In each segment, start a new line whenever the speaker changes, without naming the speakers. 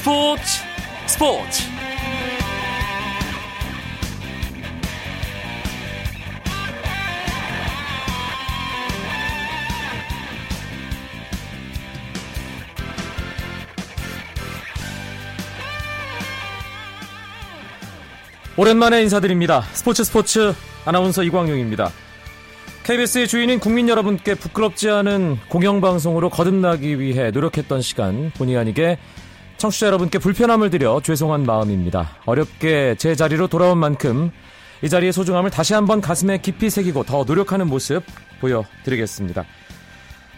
스포츠 스포츠 오랜만에 인사드립니다. 스포츠 스포츠 아나운서 이광용입니다. KBS의 주인인 국민 여러분께 부끄럽지 않은 공영방송으로 거듭나기 위해 노력했던 시간 본의 아니게 청취자 여러분께 불편함을 드려 죄송한 마음입니다. 어렵게 제 자리로 돌아온 만큼 이 자리의 소중함을 다시 한번 가슴에 깊이 새기고 더 노력하는 모습 보여드리겠습니다.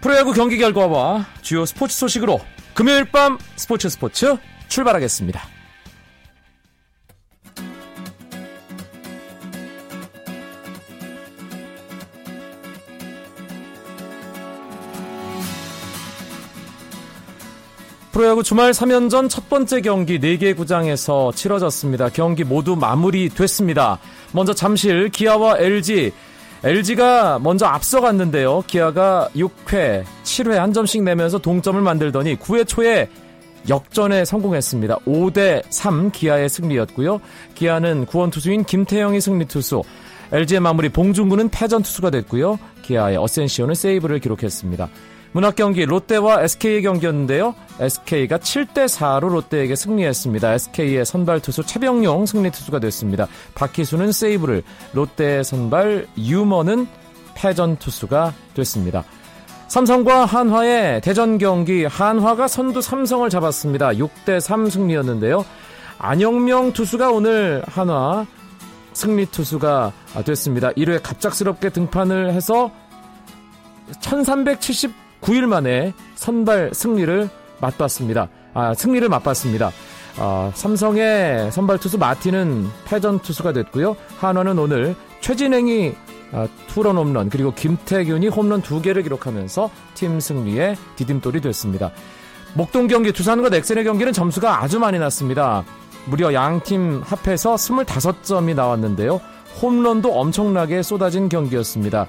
프로야구 경기 결과와 주요 스포츠 소식으로 금요일 밤 스포츠 스포츠 출발하겠습니다. 프로야구 주말 3연전 첫 번째 경기 4개 구장에서 치러졌습니다. 경기 모두 마무리됐습니다. 먼저 잠실 기아와 LG LG가 먼저 앞서갔는데요. 기아가 6회, 7회 한 점씩 내면서 동점을 만들더니 9회 초에 역전에 성공했습니다. 5대 3 기아의 승리였고요. 기아는 구원 투수인 김태형이 승리 투수, LG의 마무리 봉중구는 패전 투수가 됐고요. 기아의 어센시오는 세이브를 기록했습니다. 문학 경기 롯데와 SK의 경기였는데요. SK가 7대 4로 롯데에게 승리했습니다. SK의 선발 투수 최병용 승리 투수가 됐습니다. 박희수는 세이브를 롯데의 선발 유머는 패전 투수가 됐습니다. 삼성과 한화의 대전 경기 한화가 선두 삼성을 잡았습니다. 6대 3 승리였는데요. 안영명 투수가 오늘 한화 승리 투수가 됐습니다. 1회 갑작스럽게 등판을 해서 1370 9일 만에 선발 승리를 맛봤습니다. 아, 승리를 맛봤습니다. 아, 삼성의 선발 투수 마틴은 패전 투수가 됐고요. 한화는 오늘 최진행이 아, 투런 홈런 그리고 김태균이 홈런 두 개를 기록하면서 팀 승리에 디딤돌이 됐습니다. 목동 경기 두산과 넥센의 경기는 점수가 아주 많이 났습니다. 무려 양팀 합해서 25점이 나왔는데요. 홈런도 엄청나게 쏟아진 경기였습니다.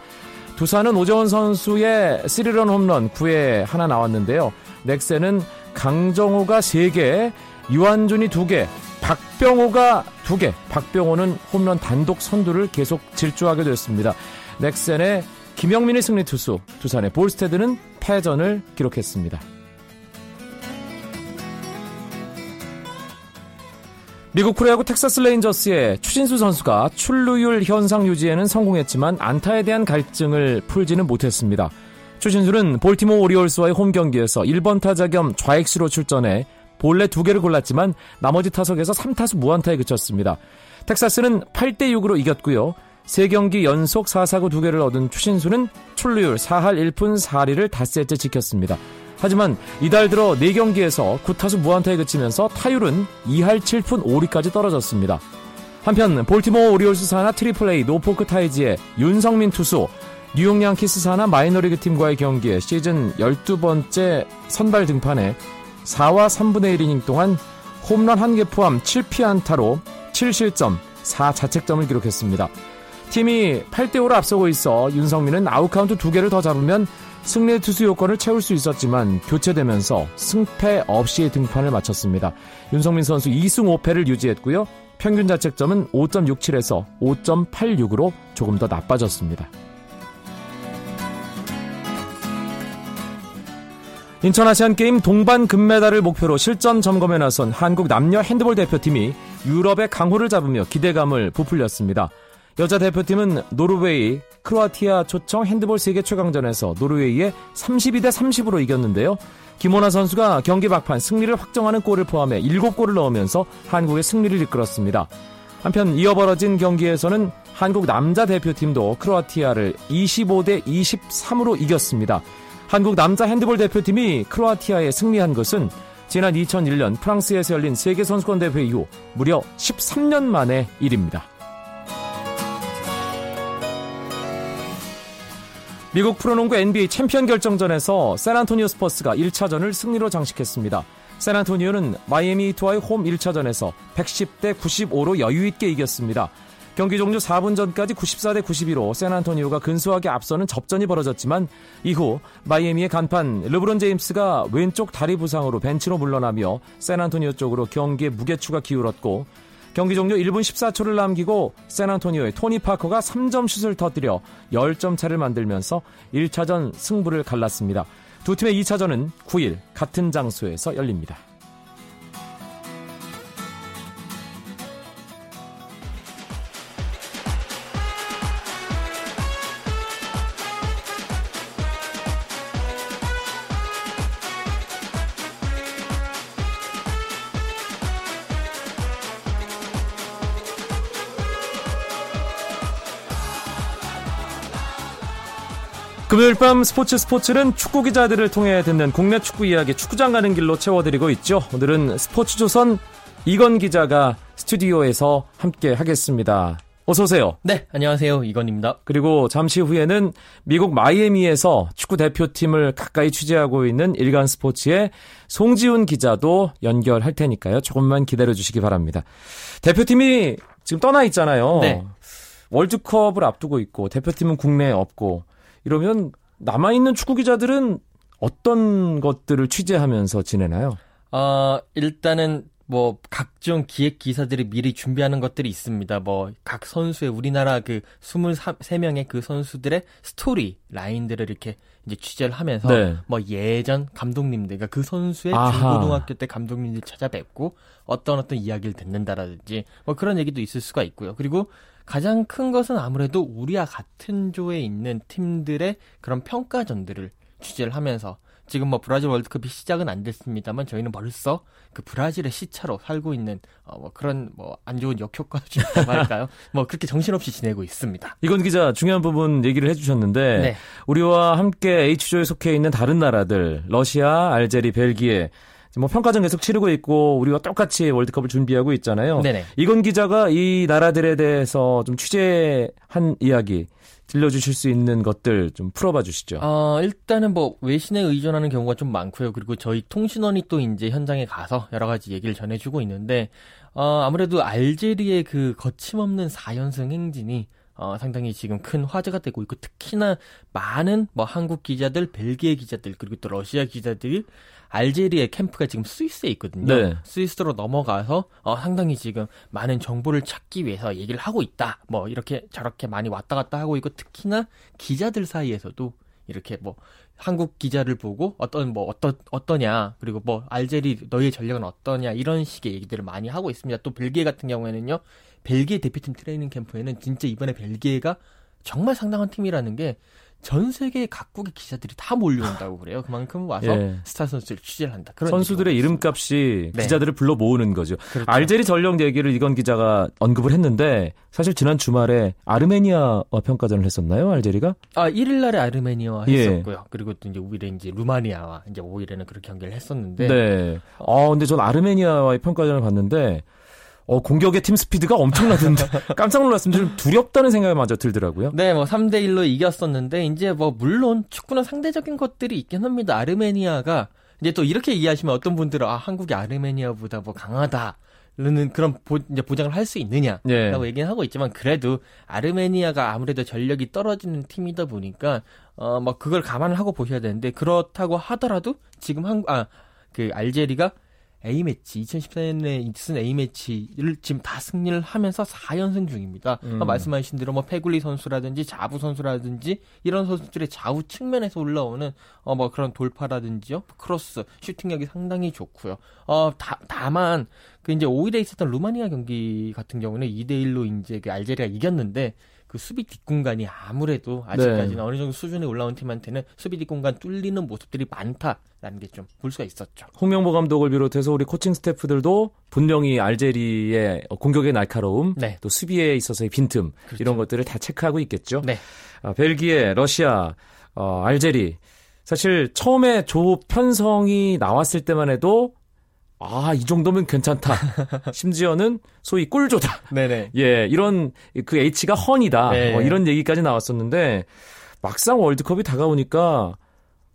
두산은 오재원 선수의 3런 홈런 9회 하나 나왔는데요. 넥센은 강정호가 3개, 유한준이 2개, 박병호가 2개, 박병호는 홈런 단독 선두를 계속 질주하게 됐습니다. 넥센의 김영민의 승리 투수, 두산의 볼스테드는 패전을 기록했습니다. 미국 프로야구 텍사스 레인저스의 추신수 선수가 출루율 현상 유지에는 성공했지만 안타에 대한 갈증을 풀지는 못했습니다. 추신수는 볼티모어 오리올스와의 홈 경기에서 1번 타자 겸 좌익수로 출전해 볼넷 두 개를 골랐지만 나머지 타석에서 3타수 무안타에 그쳤습니다. 텍사스는 8대 6으로 이겼고요. 3경기 연속 4사구 2개를 얻은 추신수는 출루율 4할 1푼 4리를 닷새째 지켰습니다. 하지만 이달 들어 4경기에서 9타수 무안타에 그치면서 타율은 2할 7푼 5리까지 떨어졌습니다. 한편 볼티모어 오리올스 산하 트리플 A 노포크 타이즈의 윤석민 투수 뉴욕 양키스 산하 마이너리그 팀과의 경기에 시즌 12번째 선발 등판에 4와 3분의 1이닝 동안 홈런 1개 포함 7피안타로 7실점 4자책점을 기록했습니다. 팀이 8대5로 앞서고 있어 윤석민은 아웃카운트 2개를 더 잡으면 승리 투수 요건을 채울 수 있었지만 교체되면서 승패 없이 등판을 마쳤습니다. 윤성민 선수 2승 5패를 유지했고요. 평균 자책점은 5.67에서 5.86으로 조금 더 나빠졌습니다. 인천 아시안게임 동반 금메달을 목표로 실전 점검에 나선 한국 남녀 핸드볼 대표팀이 유럽의 강호를 잡으며 기대감을 부풀렸습니다. 여자 대표팀은 노르웨이, 크로아티아 초청 핸드볼 세계 최강전에서 노르웨이에 32대 30으로 이겼는데요. 김원아 선수가 경기 막판 승리를 확정하는 골을 포함해 7골을 넣으면서 한국의 승리를 이끌었습니다. 한편 이어 벌어진 경기에서는 한국 남자 대표팀도 크로아티아를 25대 23으로 이겼습니다. 한국 남자 핸드볼 대표팀이 크로아티아에 승리한 것은 지난 2001년 프랑스에서 열린 세계선수권대회 이후 무려 13년 만의 일입니다. 미국 프로농구 NBA 챔피언 결정전에서 샌안토니오 스퍼스가 1차전을 승리로 장식했습니다. 샌안토니오는 마이애미 히트와의 홈 1차전에서 110대 95로 여유있게 이겼습니다. 경기 종료 4분 전까지 94대 92로 샌안토니오가 근소하게 앞서는 접전이 벌어졌지만 이후 마이애미의 간판 르브론 제임스가 왼쪽 다리 부상으로 벤치로 물러나며 샌안토니오 쪽으로 경기의 무게추가 기울었고 경기 종료 1분 14초를 남기고 샌안토니오의 토니 파커가 3점 슛을 터뜨려 10점 차를 만들면서 1차전 승부를 갈랐습니다. 두 팀의 2차전은 9일 같은 장소에서 열립니다. 금요일 밤 스포츠 스포츠는 축구 기자들을 통해 듣는 국내 축구 이야기 축구장 가는 길로 채워드리고 있죠. 오늘은 스포츠조선 이건 기자가 스튜디오에서 함께 하겠습니다. 어서 오세요.
네, 안녕하세요. 이건입니다.
그리고 잠시 후에는 미국 마이애미에서 축구 대표팀을 가까이 취재하고 있는 일간 스포츠의 송지훈 기자도 연결할 테니까요. 조금만 기다려 주시기 바랍니다. 대표팀이 지금 떠나 있잖아요. 네. 월드컵을 앞두고 있고 대표팀은 국내에 없고 이러면 남아있는 축구 기자들은 어떤 것들을 취재하면서 지내나요?
어, 일단은 뭐 각종 기획 기사들이 미리 준비하는 것들이 있습니다. 뭐 각 선수의 우리나라 그 23명의 그 선수들의 스토리 라인들을 이렇게 이제 취재를 하면서 네. 뭐 예전 감독님들 그러니까 그 선수의 아하. 중고등학교 때 감독님들 찾아뵙고 어떤 어떤 이야기를 듣는다라든지 뭐 그런 얘기도 있을 수가 있고요. 그리고 가장 큰 것은 아무래도 우리와 같은 조에 있는 팀들의 그런 평가전들을 취재를 하면서 지금 뭐 브라질 월드컵이 시작은 안 됐습니다만 저희는 벌써 그 브라질의 시차로 살고 있는 어 뭐 그런 뭐 안 좋은 역효과라고 할까요? 뭐 그렇게 정신없이 지내고 있습니다.
이건 기자 중요한 부분 얘기를 해주셨는데 네. 우리와 함께 H조에 속해 있는 다른 나라들 러시아, 알제리, 벨기에 뭐 평가전 계속 치르고 있고 우리가 똑같이 월드컵을 준비하고 있잖아요. 네네. 이건 기자가 이 나라들에 대해서 좀 취재한 이야기 들려주실 수 있는 것들 좀 풀어봐 주시죠.
어, 일단은 뭐 외신에 의존하는 경우가 좀 많고요. 그리고 저희 통신원이 또 이제 현장에 가서 여러 가지 얘기를 전해주고 있는데 어, 아무래도 알제리의 그 거침없는 4연승 행진이 어, 상당히 지금 큰 화제가 되고 있고 특히나 많은 뭐 한국 기자들, 벨기에 기자들 그리고 또 러시아 기자들이 알제리의 캠프가 지금 스위스에 있거든요. 네. 스위스로 넘어가서 어, 상당히 지금 많은 정보를 찾기 위해서 얘기를 하고 있다. 뭐 이렇게 저렇게 많이 왔다 갔다 하고 있고 특히나 기자들 사이에서도 이렇게 뭐 한국 기자를 보고 어떤 뭐 어떠 어떠냐 그리고 뭐 알제리 너희의 전력은 어떠냐 이런 식의 얘기들을 많이 하고 있습니다. 또 벨기에 같은 경우에는요. 벨기에 대표팀 트레이닝 캠프에는 진짜 이번에 벨기에가 정말 상당한 팀이라는 게 전 세계 각국의 기자들이 다 몰려온다고 그래요. 그만큼 와서 예. 스타 선수를 취재를 한다.
그런 선수들의 이름값이 네. 기자들을 불러 모으는 거죠. 그렇죠. 알제리 전력 얘기를 이건 기자가 언급을 했는데 사실 지난 주말에 아르메니아와 평가전을 했었나요, 알제리가?
아, 1일 날에 아르메니아와 예. 했었고요. 그리고 또 이제 5일에 이제 루마니아와 이제 5일에는 그렇게 경기를 했었는데.
네. 아, 근데 전 아르메니아와의 평가전을 봤는데 어, 공격의 팀 스피드가 엄청나던데 깜짝 놀랐습니다. 좀 두렵다는 생각이 마저 들더라고요.
네, 뭐 3대 1로 이겼었는데 이제 뭐 물론 축구는 상대적인 것들이 있긴 합니다. 아르메니아가 이제 또 이렇게 이해하시면 어떤 분들은 아, 한국이 아르메니아보다 뭐 강하다. 는 그런 보, 이제 보장을 할 수 있느냐라고 네. 얘기는 하고 있지만 그래도 아르메니아가 아무래도 전력이 떨어지는 팀이다 보니까 어뭐 그걸 감안을 하고 보셔야 되는데 그렇다고 하더라도 지금 한아그 알제리가 A매치 2014년에 있은 A매치를 지금 다 승리를 하면서 4연승 중입니다. 음. 말씀하신 대로 뭐 페굴리 선수라든지 자부 선수라든지 이런 선수들의 좌우 측면에서 올라오는 어 뭐 그런 돌파라든지요. 크로스, 슈팅력이 상당히 좋고요. 어 다, 다만 그 이제 5일에 있었던 루마니아 경기 같은 경우는 2대 1로 이제 그 알제리가 이겼는데 그 수비 뒷공간이 아무래도 아직까지는 네. 어느 정도 수준에 올라온 팀한테는 수비 뒷공간 뚫리는 모습들이 많다라는 게 좀 볼 수가 있었죠.
홍명보 감독을 비롯해서 우리 코칭 스태프들도 분명히 알제리의 공격의 날카로움, 네. 또 수비에 있어서의 빈틈 그렇죠. 이런 것들을 다 체크하고 있겠죠. 네. 아, 벨기에, 러시아, 어, 알제리 사실 처음에 조 편성이 나왔을 때만 해도 아, 이 정도면 괜찮다. 심지어는 소위 꿀조다. 네네. 예, 이런 그 H가 헌이다. 네. 뭐 이런 얘기까지 나왔었는데 막상 월드컵이 다가오니까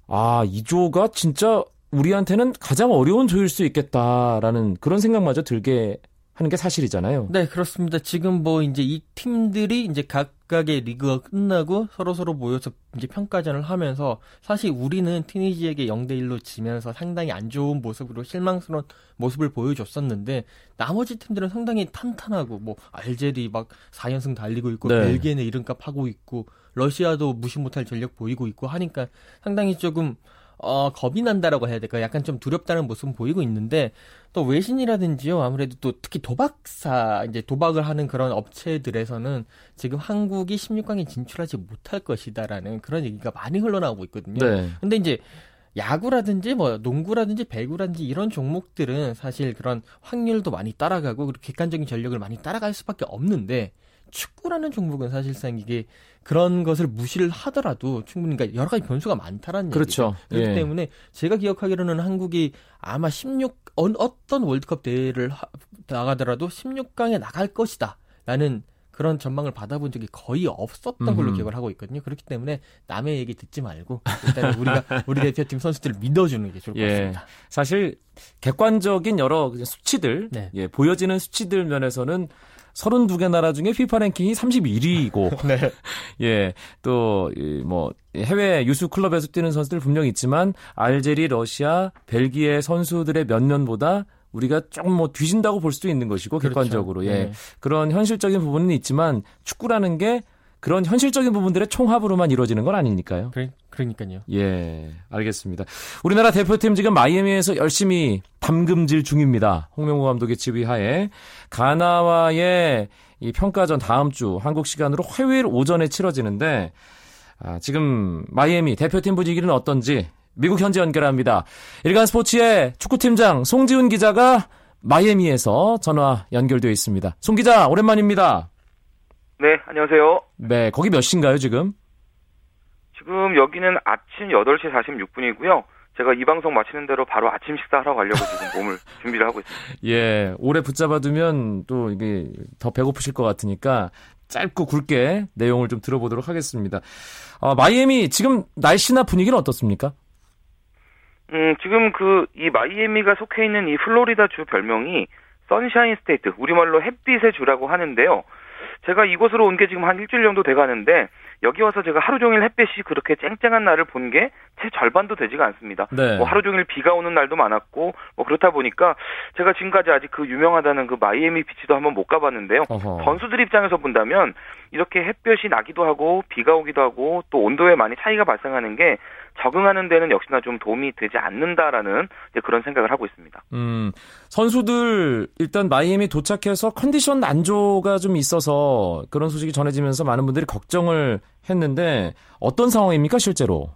아, 이 조가 진짜 우리한테는 가장 어려운 조일 수 있겠다라는 그런 생각마저 들게 하는 게 사실이잖아요.
네, 그렇습니다. 지금 뭐 이제 이 팀들이 이제 각각의 리그가 끝나고 서로 서로 모여서 이제 평가전을 하면서 사실 우리는 티니지에게 0대 1로 지면서 상당히 안 좋은 모습으로 실망스러운 모습을 보여줬었는데 나머지 팀들은 상당히 탄탄하고 뭐 알제리 막 4연승 달리고 있고
네.
벨기에는 이름값 하고 있고 러시아도 무시 못할 전력 보이고 있고 하니까 상당히 조금 어, 겁이 난다라고 해야 될까? 약간 좀 두렵다는 모습은 보이고 있는데, 또 외신이라든지요, 아무래도 또 특히 도박사, 이제 도박을 하는 그런 업체들에서는 지금 한국이 16강에 진출하지 못할 것이다라는 그런 얘기가 많이 흘러나오고 있거든요.
네.
근데 이제 야구라든지 뭐 농구라든지 배구라든지 이런 종목들은 사실 그런 확률도 많이 따라가고 그리고 객관적인 전력을 많이 따라갈 수밖에 없는데 축구라는 종목은 사실상 이게 그런 것을 무시를 하더라도 충분히 그러니까 여러 가지 변수가 많다라는
그렇죠.
얘기죠. 그렇기
예.
때문에 제가 기억하기로는 한국이 아마 16 어, 어떤 월드컵 대회를 하- 나가더라도 16강에 나갈 것이다라는 그런 전망을 받아본 적이 거의 없었던 걸로
음흠.
기억을 하고 있거든요. 그렇기 때문에 남의 얘기 듣지 말고 일단 우리가 우리 대표팀 선수들을 믿어주는 게 좋을 것
예.
같습니다.
사실 객관적인 여러 수치들,
네.
예, 보여지는 수치들 면에서는 32개 나라 중에 피파 랭킹이 31위이고,
네.
예, 또, 이 뭐, 해외 유수 클럽에서 뛰는 선수들 분명히 있지만, 알제리, 러시아, 벨기에 선수들의 면면보다 우리가 조금 뭐 뒤진다고 볼 수도 있는 것이고,
그렇죠.
객관적으로. 예.
네.
그런 현실적인 부분은 있지만, 축구라는 게 그런 현실적인 부분들의 총합으로만 이루어지는 건 아니니까요.
그러, 그러니까요.
예, 알겠습니다. 우리나라 대표팀 지금 마이애미에서 열심히 담금질 중입니다. 홍명보 감독의 지휘하에 가나와의 이 평가전 다음 주 한국 시간으로 화요일 오전에 치러지는데 아, 지금 마이애미 대표팀 분위기는 어떤지 미국 현지 연결합니다. 일간 스포츠의 축구팀장 송지훈 기자가 마이애미에서 전화 연결되어 있습니다. 송 기자 오랜만입니다.
네, 안녕하세요.
네, 거기 몇 시인가요 지금?
지금 여기는 아침 8시 46분이고요. 제가 이 방송 마치는 대로 바로 아침 식사하러 가려고 지금 몸을 준비를 하고 있습니다.
예, 오래 붙잡아두면 또 이게 더 배고프실 것 같으니까 짧고 굵게 내용을 좀 들어보도록 하겠습니다. 어, 마이애미 지금 날씨나 분위기는 어떻습니까?
음, 지금 그 이 마이애미가 속해 있는 이 플로리다 주 별명이 Sunshine State, 우리말로 햇빛의 주라고 하는데요. 제가 이곳으로 온 게 지금 한 일주일 정도 돼 가는데 여기 와서 제가 하루 종일 햇빛이 그렇게 쨍쨍한 날을 본 게 제 절반도 되지가 않습니다.
네.
뭐 하루 종일 비가 오는 날도 많았고 뭐 그렇다 보니까 제가 지금까지 아직 그 유명하다는 그 마이애미 비치도 한번 못 가봤는데요.
어허.
선수들 입장에서 본다면 이렇게 햇볕이 나기도 하고 비가 오기도 하고 또 온도에 많이 차이가 발생하는 게 적응하는 데는 역시나 좀 도움이 되지 않는다라는 이제 그런 생각을 하고 있습니다.
음, 선수들 일단 마이애미 도착해서 컨디션 난조가 좀 있어서 그런 소식이 전해지면서 많은 분들이 걱정을 했는데 어떤 상황입니까 실제로?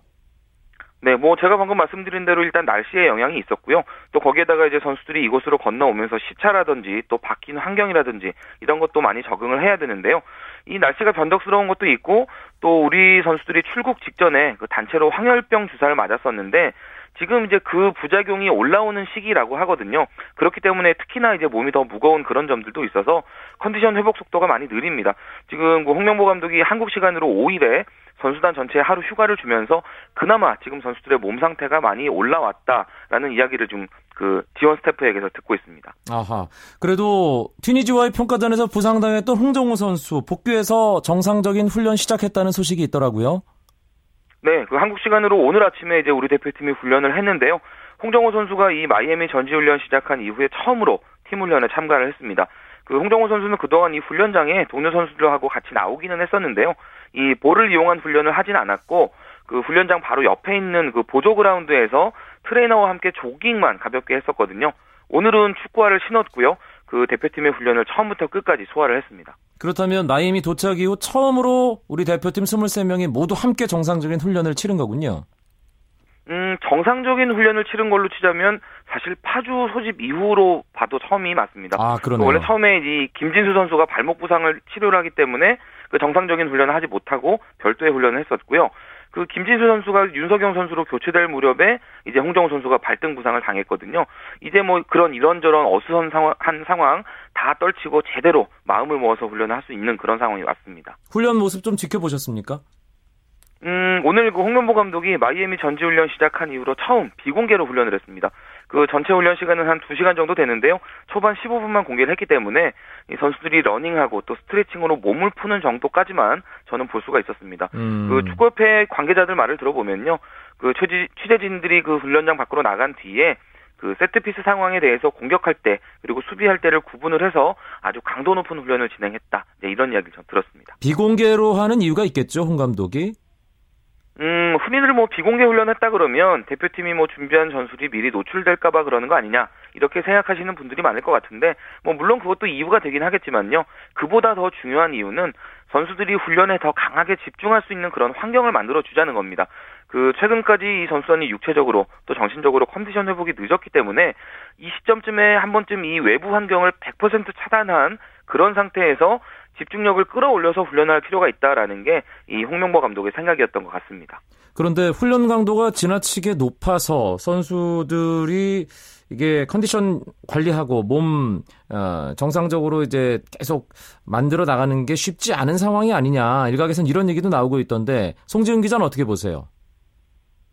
네, 뭐 제가 방금 말씀드린 대로 일단 날씨의 영향이 있었고요. 또 거기에다가 이제 선수들이 이곳으로 건너오면서 시차라든지 또 바뀐 환경이라든지 이런 것도 많이 적응을 해야 되는데요. 이 날씨가 변덕스러운 것도 있고 또 우리 선수들이 출국 직전에 그 단체로 황열병 주사를 맞았었는데 지금 이제 그 부작용이 올라오는 시기라고 하거든요. 그렇기 때문에 특히나 이제 몸이 더 무거운 그런 점들도 있어서 컨디션 회복 속도가 많이 느립니다. 지금 그 홍명보 감독이 한국 시간으로 5일에 선수단 전체에 하루 휴가를 주면서 그나마 지금 선수들의 몸 상태가 많이 올라왔다라는 이야기를 좀 그 지원 스태프에게서 듣고 있습니다.
아하. 그래도 튀니지와의 평가전에서 부상당했던 홍정우 선수 복귀해서 정상적인 훈련 시작했다는 소식이 있더라고요.
네, 그 한국 시간으로 오늘 아침에 이제 우리 대표팀이 훈련을 했는데요. 홍정호 선수가 이 마이애미 전지훈련 시작한 이후에 처음으로 팀 훈련에 참가를 했습니다. 그 홍정호 선수는 그동안 이 훈련장에 동료 선수들하고 같이 나오기는 했었는데요. 이 볼을 이용한 훈련을 하진 않았고 그 훈련장 바로 옆에 있는 그 보조 그라운드에서 트레이너와 함께 조깅만 가볍게 했었거든요. 오늘은 축구화를 신었고요. 그 대표팀의 훈련을 처음부터 끝까지 소화를 했습니다.
그렇다면 마이애미 도착 이후 처음으로 우리 대표팀 23명이 모두 함께 정상적인 훈련을 치른 거군요.
음, 정상적인 훈련을 치른 걸로 치자면 사실 파주 소집 이후로 봐도 처음이 맞습니다.
아,
그
그러네요.
원래 처음에 이 김진수 선수가 발목 부상을 치료를 하기 때문에 그 정상적인 훈련을 하지 못하고 별도의 훈련을 했었고요. 그 김진수 선수가 윤석영 선수로 교체될 무렵에 이제 홍정호 선수가 발등 부상을 당했거든요. 이제 뭐 그런 이런저런 어수선 상황, 한 상황 다 떨치고 제대로 마음을 모아서 훈련을 할 수 있는 그런 상황이 왔습니다.
훈련 모습 좀 지켜보셨습니까?
음, 오늘 그 홍명보 감독이 마이애미 전지훈련 시작한 이후로 처음 비공개로 훈련을 했습니다. 그 전체 훈련 시간은 한 2시간 정도 되는데요. 초반 15분만 공개를 했기 때문에 이 선수들이 러닝하고 또 스트레칭으로 몸을 푸는 정도까지만 저는 볼 수가 있었습니다. 음. 그 축구협회 관계자들 말을 들어보면요. 그 취재, 취재진들이 그 훈련장 밖으로 나간 뒤에 그 세트피스 상황에 대해서 공격할 때 그리고 수비할 때를 구분을 해서 아주 강도 높은 훈련을 진행했다. 네, 이런 이야기를 전 들었습니다.
비공개로 하는 이유가 있겠죠, 홍 감독이?
음, 흔히들 뭐 비공개 훈련했다 그러면 대표팀이 뭐 준비한 전술이 미리 노출될까봐 그러는 거 아니냐 이렇게 생각하시는 분들이 많을 것 같은데 뭐 물론 그것도 이유가 되긴 하겠지만요. 그보다 더 중요한 이유는 선수들이 훈련에 더 강하게 집중할 수 있는 그런 환경을 만들어 주자는 겁니다. 그 최근까지 이 선수단이 육체적으로 또 정신적으로 컨디션 회복이 늦었기 때문에 이 시점쯤에 한 번쯤 이 외부 환경을 100% 차단한 그런 상태에서 집중력을 끌어올려서 훈련할 필요가 있다라는 게 이 홍명보 감독의 생각이었던 것 같습니다.
그런데 훈련 강도가 지나치게 높아서 선수들이 이게 컨디션 관리하고 몸 어, 정상적으로 이제 계속 만들어 나가는 게 쉽지 않은 상황이 아니냐 일각에서는 이런 얘기도 나오고 있던데 송지은 기자는 어떻게 보세요?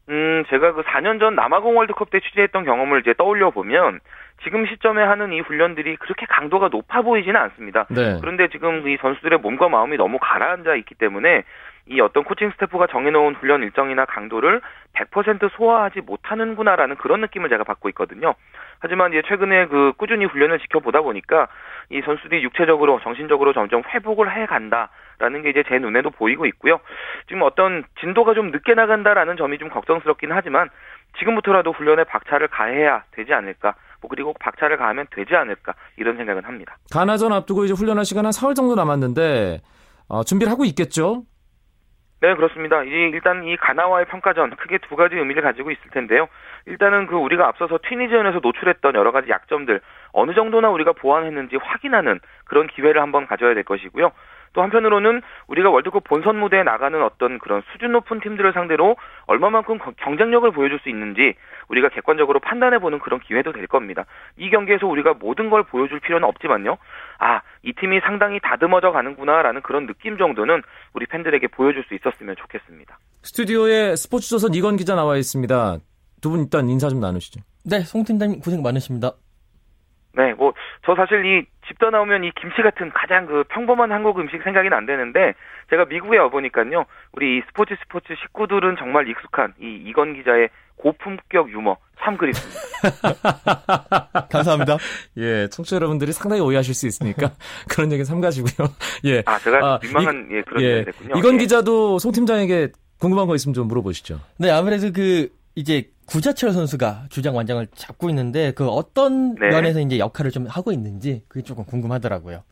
음, 제가 그 4년 전 남아공 월드컵 때 취재했던 경험을 이제 떠올려 보면 지금 시점에 하는 이 훈련들이 그렇게 강도가 높아 보이지는 않습니다. 네. 그런데 지금 이 선수들의 몸과 마음이 너무 가라앉아 있기 때문에 이 어떤 코칭 스태프가 정해놓은 훈련 일정이나 강도를 100% 소화하지 못하는구나라는 그런 느낌을 제가 받고 있거든요. 하지만 이제 최근에 그 꾸준히 훈련을 지켜보다 보니까 이 선수들이 육체적으로 정신적으로 점점 회복을 해 간다라는 게 이제 제 눈에도 보이고 있고요. 지금 어떤 진도가 좀 늦게 나간다라는 점이 좀 걱정스럽긴 하지만 지금부터라도 훈련에 박차를 가해야 되지 않을까. 뭐 그리고 박차를 가하면 되지 않을까 이런 생각은 합니다.
가나전 앞두고 이제 훈련할 시간 한 사흘 정도 남았는데 어, 준비를 하고 있겠죠?
네, 그렇습니다. 이 일단 이 가나와의 평가전 크게 두 가지 의미를 가지고 있을 텐데요. 일단은 그 우리가 앞서서 튀니지전에서 노출했던 여러 가지 약점들 어느 정도나 우리가 보완했는지 확인하는 그런 기회를 한번 가져야 될 것이고요. 또 한편으로는 우리가 월드컵 본선 무대에 나가는 어떤 그런 수준 높은 팀들을 상대로 얼마만큼 경쟁력을 보여줄 수 있는지 우리가 객관적으로 판단해 보는 그런 기회도 될 겁니다. 이 경기에서 우리가 모든 걸 보여줄 필요는 없지만요. 아, 이 팀이 상당히 다듬어져 가는구나라는 그런 느낌 정도는 우리 팬들에게 보여줄 수 있었으면 좋겠습니다.
스튜디오에 스포츠조선 이건 기자 나와 있습니다. 두 분 일단 인사 좀 나누시죠.
네, 송 팀장님 고생 많으십니다.
네, 뭐, 저 사실 이 집도 나오면 이 김치 같은 가장 그 평범한 한국 음식 생각이 안 되는데, 제가 미국에 와보니까요, 우리 이 스포츠 스포츠 식구들은 정말 익숙한 이 이건 기자의 고품격 유머 참 그립습니다.
감사합니다.
예, 청취자 여러분들이 상당히 오해하실 수 있으니까 그런 얘기 삼가시고요. 예.
아, 제가 아, 민망한 이, 예, 그런 예,
됐군요. 이건 예. 기자도 송 팀장에게 궁금한 거 있으면 좀 물어보시죠.
네, 아무래도 그 이제 구자철 선수가 주장 완장을 잡고 있는데 그 어떤 네. 면에서 이제 역할을 좀 하고 있는지 그게 조금 궁금하더라고요.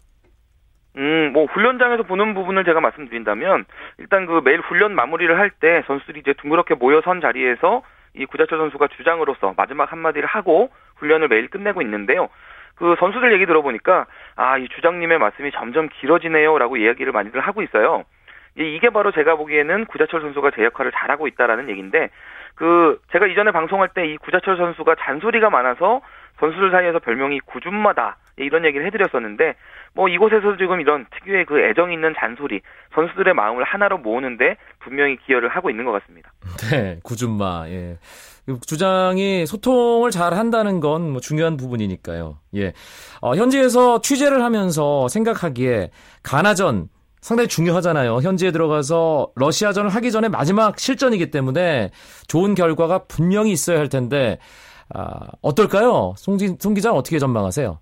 음, 뭐 훈련장에서 보는 부분을 제가 말씀드린다면 일단 그 매일 훈련 마무리를 할 때 선수들이 이제 둥그렇게 모여 선 자리에서 이 구자철 선수가 주장으로서 마지막 한마디를 하고 훈련을 매일 끝내고 있는데요. 그 선수들 얘기 들어보니까 아, 이 주장님의 말씀이 점점 길어지네요라고 이야기를 많이들 하고 있어요. 이게 바로 제가 보기에는 구자철 선수가 제 역할을 잘하고 있다라는 얘기인데 그 제가 이전에 방송할 때 이 구자철 선수가 잔소리가 많아서 선수들 사이에서 별명이 구준마다 이런 얘기를 해드렸었는데 뭐 이곳에서 지금 이런 특유의 그 애정 있는 잔소리 선수들의 마음을 하나로 모으는데 분명히 기여를 하고 있는 것 같습니다.
네, 구준마 예. 주장이 소통을 잘 한다는 건 뭐 중요한 부분이니까요. 예. 어, 현지에서 취재를 하면서 생각하기에 가나전 상당히 중요하잖아요. 현지에 들어가서 러시아전을 하기 전에 마지막 실전이기 때문에 좋은 결과가 분명히 있어야 할 텐데 아, 어떨까요? 송진, 송 기자는 어떻게 전망하세요?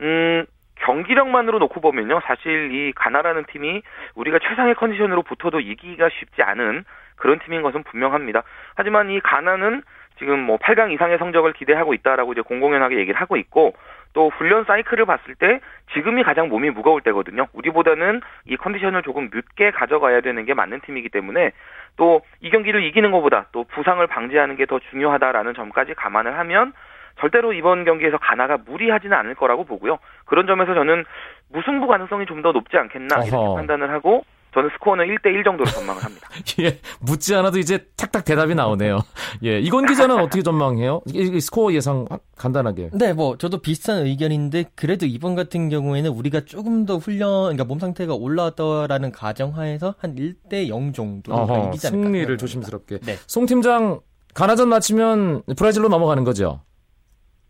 음, 경기력만으로 놓고 보면요. 사실 이 가나라는 팀이 우리가 최상의 컨디션으로 붙어도 이기기가 쉽지 않은 그런 팀인 것은 분명합니다. 하지만 이 가나는 지금 뭐 8강 이상의 성적을 기대하고 있다라고 이제 공공연하게 얘기를 하고 있고 또 훈련 사이클을 봤을 때 지금이 가장 몸이 무거울 때거든요. 우리보다는 이 컨디션을 조금 늦게 가져가야 되는 게 맞는 팀이기 때문에 또 이 경기를 이기는 것보다 또 부상을 방지하는 게 더 중요하다라는 점까지 감안을 하면 절대로 이번 경기에서 가나가 무리하지는 않을 거라고 보고요. 그런 점에서 저는 무승부 가능성이 좀 더 높지 않겠나 이렇게 어허. 판단을 하고 저는 스코어는 1대1 정도로 전망을 합니다.
예, 묻지 않아도 이제 탁탁 대답이 나오네요. 예, 이건 기자는 어떻게 전망해요? 스코어 예상 간단하게.
네, 뭐 저도 비슷한 의견인데 그래도 이번 같은 경우에는 우리가 조금 더 훈련, 그러니까 몸 상태가 올라왔다라는 가정하에서 한 1대0 정도 이기지
않을까. 승리를 조심스럽게. 네. 송 팀장 가나전 마치면 브라질로 넘어가는 거죠.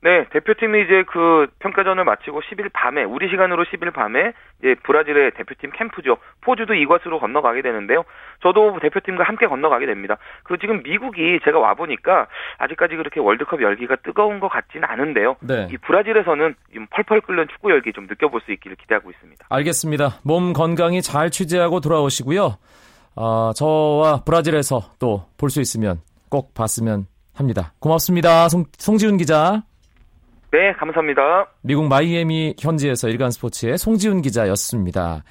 네, 대표팀이 이제 그 평가전을 마치고 10일 밤에 우리 시간으로 10일 밤에 이제 브라질의 대표팀 캠프죠. 포주도 이것으로 건너가게 되는데요. 저도 대표팀과 함께 건너가게 됩니다. 그 지금 미국이 제가 와 보니까 아직까지 그렇게 월드컵 열기가 뜨거운 것 같지는 않은데요.
네.
이 브라질에서는 좀 펄펄 끓는 축구 열기 좀 느껴볼 수 있기를 기대하고 있습니다.
알겠습니다. 몸 건강히 잘 취재하고 돌아오시고요. 어, 저와 브라질에서 또 볼 수 있으면 꼭 봤으면 합니다. 고맙습니다. 송, 송지훈 기자.
네, 감사합니다.
미국 마이애미 현지에서 일간 스포츠의 송지훈 기자였습니다.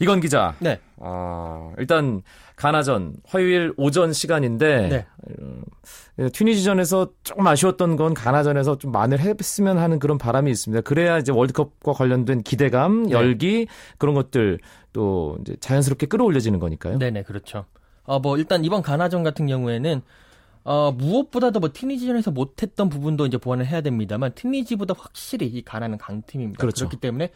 이건 기자.
네.
아, 일단 가나전 화요일 오전 시간인데
네.
어, 튀니지전에서 조금 아쉬웠던 건 가나전에서 좀 만을 했으면 하는 그런 바람이 있습니다. 그래야 이제 월드컵과 관련된 기대감,
네.
열기 그런 것들 또 이제 자연스럽게 끌어올려지는 거니까요.
네네, 그렇죠. 어, 뭐, 일단 이번 가나전 같은 경우에는, 어, 무엇보다도 뭐, 티니지전에서 못했던 부분도 이제 보완을 해야 됩니다만, 티니지보다 확실히 이 가나는 강팀입니다.
그렇죠.
그렇기 때문에,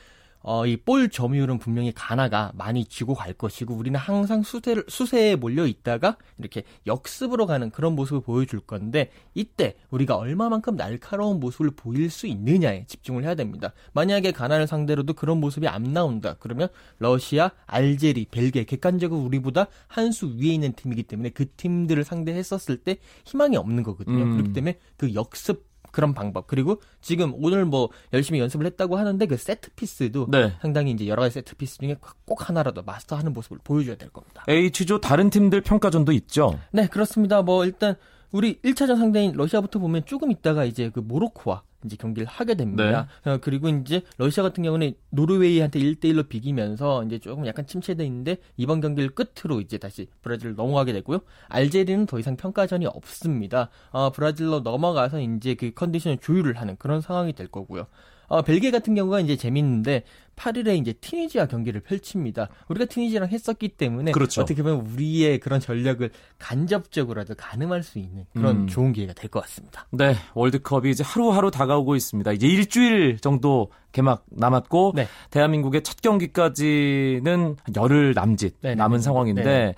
어, 이 볼 점유율은 분명히 가나가 많이 쥐고 갈 것이고, 우리는 항상 수세를, 수세에 몰려 있다가, 이렇게 역습으로 가는 그런 모습을 보여줄 건데, 이때 우리가 얼마만큼 날카로운 모습을 보일 수 있느냐에 집중을 해야 됩니다. 만약에 가나를 상대로도 그런 모습이 안 나온다. 그러면 러시아, 알제리, 벨기에 객관적으로 우리보다 한 수 위에 있는 팀이기 때문에 그 팀들을 상대했었을 때 희망이 없는 거거든요.
음.
그렇기 때문에 그 역습 그런 방법 그리고 지금 오늘 뭐 열심히 연습을 했다고 하는데 그 세트 피스도
네.
상당히 이제 여러 가지 세트 피스 중에 꼭 하나라도 마스터하는 모습을 보여줘야 될 겁니다.
H조 다른 팀들 평가전도 있죠.
네, 그렇습니다. 뭐 일단 우리 1차전 상대인 러시아부터 보면 조금 있다가 이제 그 모로코와 이제 경기를 하게 됩니다. 어, 그리고 이제 러시아 같은 경우는 노르웨이한테 1대1로 비기면서 이제 조금 약간 침체돼 있는데 이번 경기를 끝으로 이제 다시 브라질을 넘어가게 되고요. 알제리는 더 이상 평가전이 없습니다. 어, 브라질로 넘어가서 이제 그 컨디션을 조율을 하는 그런 상황이 될 거고요. 어, 벨기에 같은 경우가 이제 재밌는데 8일에 이제 티니지와 경기를 펼칩니다. 우리가 티니지랑 했었기 때문에
그렇죠.
어떻게 보면 우리의 그런 전력을 간접적으로라도 가늠할 수 있는 그런
음.
좋은 기회가 될 것 같습니다.
네, 월드컵이 이제 하루하루 다가오고 있습니다. 이제 일주일 정도 개막 남았고
네.
대한민국의 첫 경기까지는 한 열흘 남짓
네네.
남은 상황인데
네네.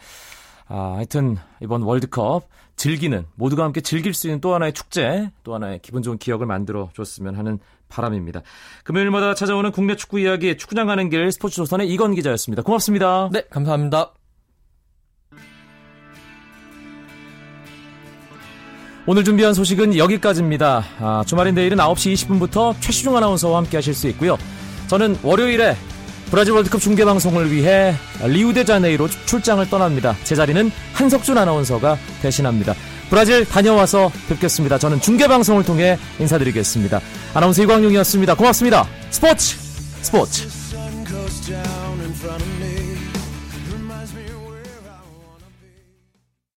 아, 하여튼 이번 월드컵 즐기는 모두가 함께 즐길 수 있는 또 하나의 축제, 또 하나의 기분 좋은 기억을 만들어 줬으면 하는 바람입니다. 금요일마다 찾아오는 국내 축구 이야기 축구장 가는 길 스포츠 조선의 이건 기자였습니다. 고맙습니다.
네, 감사합니다.
오늘 준비한 소식은 여기까지입니다. 아, 주말인 내일은 9시 20분부터 최시중 아나운서와 함께 하실 수 있고요. 저는 월요일에 브라질 월드컵 중계 방송을 위해 리우데자네이로 출장을 떠납니다. 제 자리는 한석준 아나운서가 대신합니다. 브라질 다녀와서 뵙겠습니다. 저는 중계 방송을 통해 인사드리겠습니다. 아나운서 이광용이었습니다. 고맙습니다. 스포츠 스포츠